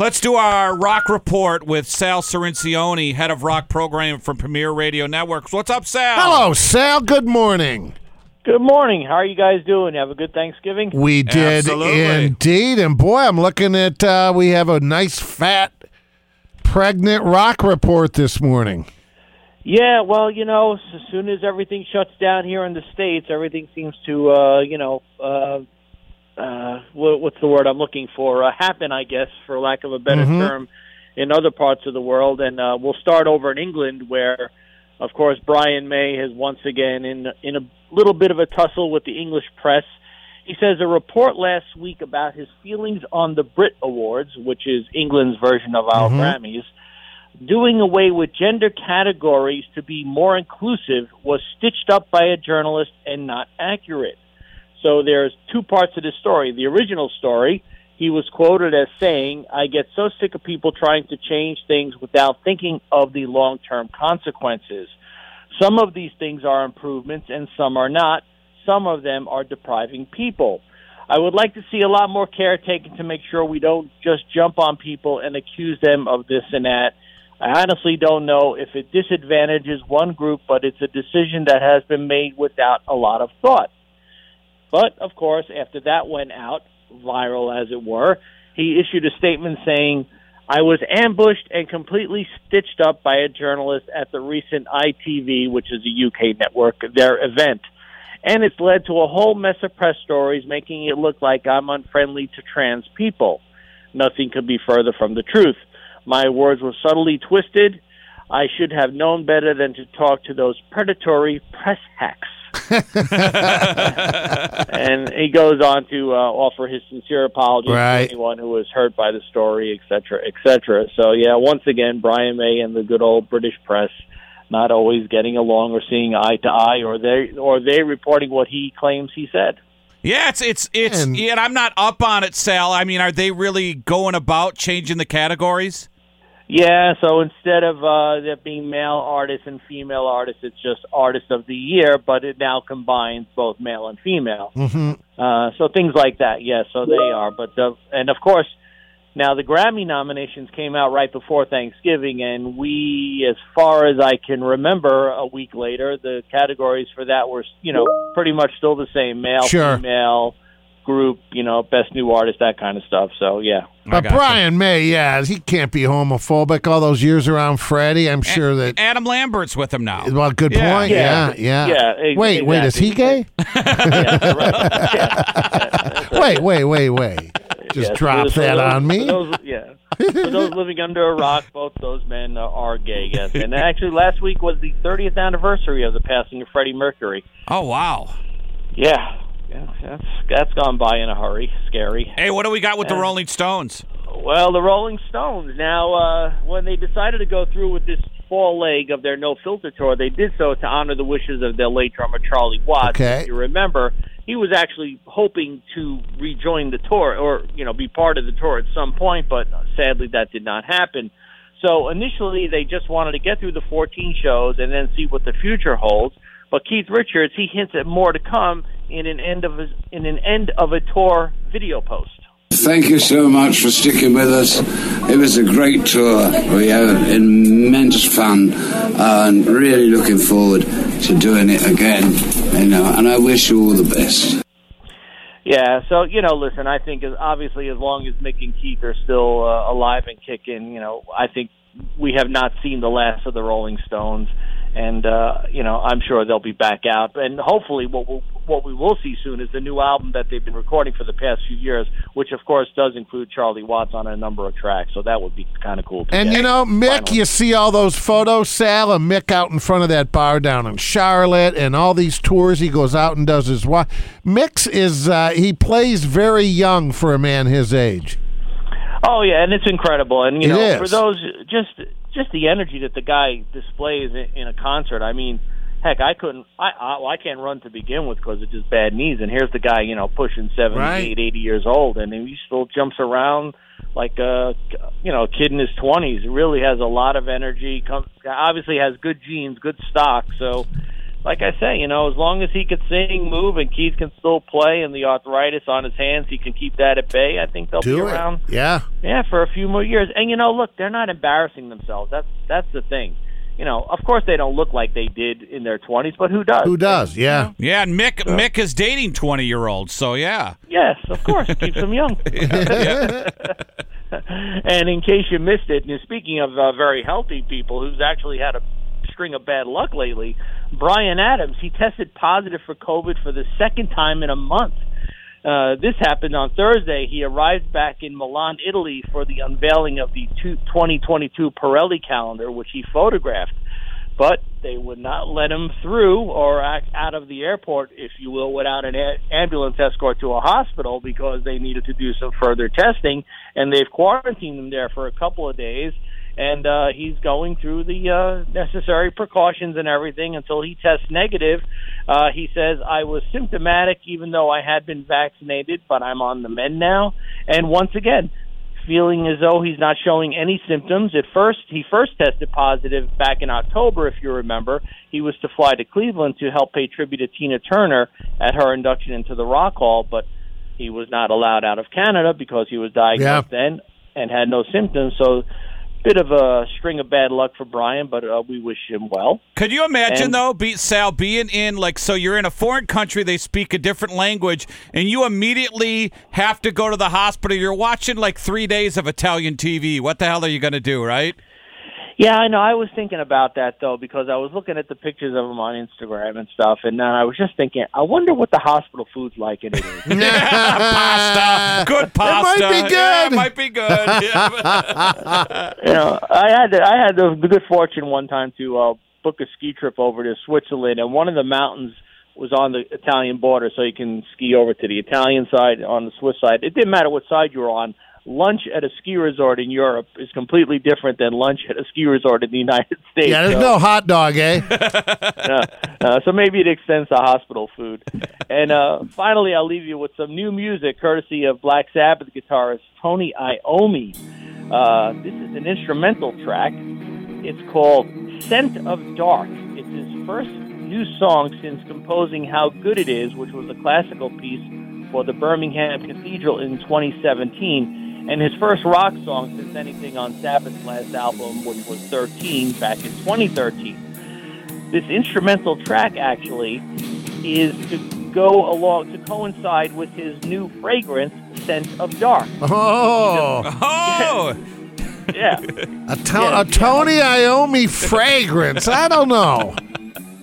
Let's do our rock report with Sal Cirincione, head of rock programming from Premier Radio Networks. What's up, Sal? Hello, Sal. Good morning. Good morning. How are you guys doing? Have a good Thanksgiving? We did Absolutely. indeed. And boy, I'm looking at, uh, we have a nice, fat, pregnant rock report this morning. Yeah, well, you know, as soon as everything shuts down here in the States, everything seems to, uh, you know, uh, uh, what, what's the word I'm looking for? Uh, happen, I guess, for lack of a better Mhm. term, in other parts of the world. And uh, we'll start over in England, where, of course, Brian May has once again, in in a little bit of a tussle with the English press, he says a report last week about his feelings on the Brit Awards, which is England's version of our Mhm. Grammys, doing away with gender categories to be more inclusive was stitched up by a journalist and not accurate. So there's two parts of the story. The original story, he was quoted as saying, I get so sick of people trying to change things without thinking of the long term consequences. Some of these things are improvements and some are not. Some of them are depriving people. I would like to see a lot more care taken to make sure we don't just jump on people and accuse them of this and that. I honestly don't know if it disadvantages one group, but it's a decision that has been made without a lot of thought. But, of course, after that went out, viral as it were, he issued a statement saying, I was ambushed and completely stitched up by a journalist at the recent ITV, which is a UK network, their event. And it's led to a whole mess of press stories making it look like I'm unfriendly to trans people. Nothing could be further from the truth. My words were subtly twisted. I should have known better than to talk to those predatory press hacks. and he goes on to uh, offer his sincere apologies Right. to anyone who was hurt by the story, et cetera, et cetera. So, yeah, once again, Brian May and the good old British press not always getting along or seeing eye to eye, or they or they reporting what he claims he said. Yeah, it's it's it's And- yeah, and I'm not up on it, Sal. I mean, are they really going about changing the categories? Yeah, so instead of uh, there being male artists and female artists, it's just artist of the year, but it now combines both male and female. hmm Uh, so things like that, yes, so they are. But the, and of course, now the Grammy nominations came out right before Thanksgiving, and we, as far as I can remember, a week later, the categories for that were, you know, pretty much still the same: male, Sure. female, group, you know, best new artist, that kind of stuff. So yeah. But gotcha. Brian May, yeah, he can't be homophobic. All those years around Freddie, I'm sure that. Adam Lambert's with him now. Well, good Yeah. point. Yeah, yeah. Yeah, ex- wait, wait, is he gay? Yeah, right. Yeah. wait, wait, wait, wait. Just Yeah, drop for that those- on for me. those- yeah. For those living under a rock, both those men uh, are gay, yes. And actually, last week was the 30th anniversary of the passing of Freddie Mercury. Oh wow. Yeah. Yeah that's, that's gone by in a hurry. Scary. Hey, what do we got with the Uh, Rolling Stones? Well, the Rolling Stones. Now, uh, when they decided to go through with this fall leg of their No Filter tour, they did so to honor the wishes of their late drummer Charlie Watts. Okay. If you remember, he was actually hoping to rejoin the tour or you know be part of the tour at some point, but sadly that did not happen. So initially, they just wanted to get through the 14 shows and then see what the future holds. But Keith Richards, he hints at more to come in an end of a, in an end of a tour video post. Thank you so much for sticking with us. It was a great tour. We had immense fun and really looking forward to doing it again. You know, and I wish you all the best. Yeah, so you know, listen, I think as obviously as long as Mick and Keith are still uh, alive and kicking, you know, I think we have not seen the last of the Rolling Stones, and uh, you know, I'm sure they'll be back out, and hopefully, what we'll, what we will see soon is the new album that they've been recording for the past few years, which of course does include Charlie Watts on a number of tracks, so that would be kind of cool. To And get. you know, Mick, Finally. you see all those photos, Sal, of Mick out in front of that bar down in Charlotte, and all these tours he goes out and does his wa Mick's is uh, he plays very young for a man his age. Oh yeah, and it's incredible. And you It know, is. for those just just the energy that the guy displays in, in a concert. I mean, heck, I couldn't. I I, well, I can't run to begin with because of just bad knees. And here's the guy, you know, pushing seventy, Right. eight, eighty years old, and he still jumps around like a you know a kid in his twenties. Really has a lot of energy. Comes obviously has good genes, good stock. So. Like I say, you know, as long as he can sing, move, and Keith can still play, and the arthritis on his hands, he can keep that at bay. I think they'll Do be it. around, Yeah. yeah, for a few more years. And you know, look, they're not embarrassing themselves. That's that's the thing. You know, of course they don't look like they did in their twenties, but who does? Who does? Yeah. Yeah, and Mick Mick is dating twenty year olds, so yeah. Yes, of course, keeps them young. and in case you missed it, and speaking of uh, very healthy people who's actually had a string of bad luck lately, Bryan Adams, he tested positive for COVID for the second time in a month. Uh, this happened on Thursday. He arrived back in Milan, Italy for the unveiling of the 2022 Pirelli calendar, which he photographed. But they would not let him through or out of the airport, if you will, without an ambulance escort to a hospital because they needed to do some further testing. And they've quarantined him there for a couple of days. And uh, he's going through the uh, necessary precautions and everything until he tests negative. Uh, he says, I was symptomatic even though I had been vaccinated, but I'm on the mend now. And once again, feeling as though he's not showing any symptoms. At first, he first tested positive back in October, if you remember. He was to fly to Cleveland to help pay tribute to Tina Turner at her induction into the Rock Hall, but he was not allowed out of Canada because he was diagnosed then and had no symptoms. So, bit of a string of bad luck for Bryan, but uh, we wish him well. Could you imagine And- though, be, Sal, being in like so you're in a foreign country, they speak a different language, and you immediately have to go to the hospital. You're watching like three days of Italian TV. What the hell are you going to do, right? Yeah, I know. I was thinking about that though because I was looking at the pictures of him on Instagram and stuff, and then I was just thinking, I wonder what the hospital food's like in Italy. pasta, good pasta. might be Yeah, it might be good. Yeah. you know, I had the, I had the, the good fortune one time to uh, book a ski trip over to Switzerland, and one of the mountains was on the Italian border, so you can ski over to the Italian side on the Swiss side. It didn't matter what side you were on. Lunch at a ski resort in Europe is completely different than lunch at a ski resort in the United States. Yeah, there's So- no hot dog, eh? uh, uh, so maybe it extends to hospital food. And uh, finally, I'll leave you with some new music, courtesy of Black Sabbath guitarist Tony Iommi. Uh, this is an instrumental track. It's called "Scent of Dark." It's his first new song since composing "How Good It Is," which was a classical piece for the Birmingham Cathedral in 2017, and his first rock song since anything on Sabbath's last album, which was 13 back in 2013 this instrumental track actually is to go along to coincide with his new fragrance scent of dark. Oh, Oh, yeah. A, to- a Tony Iommi fragrance. I don't know.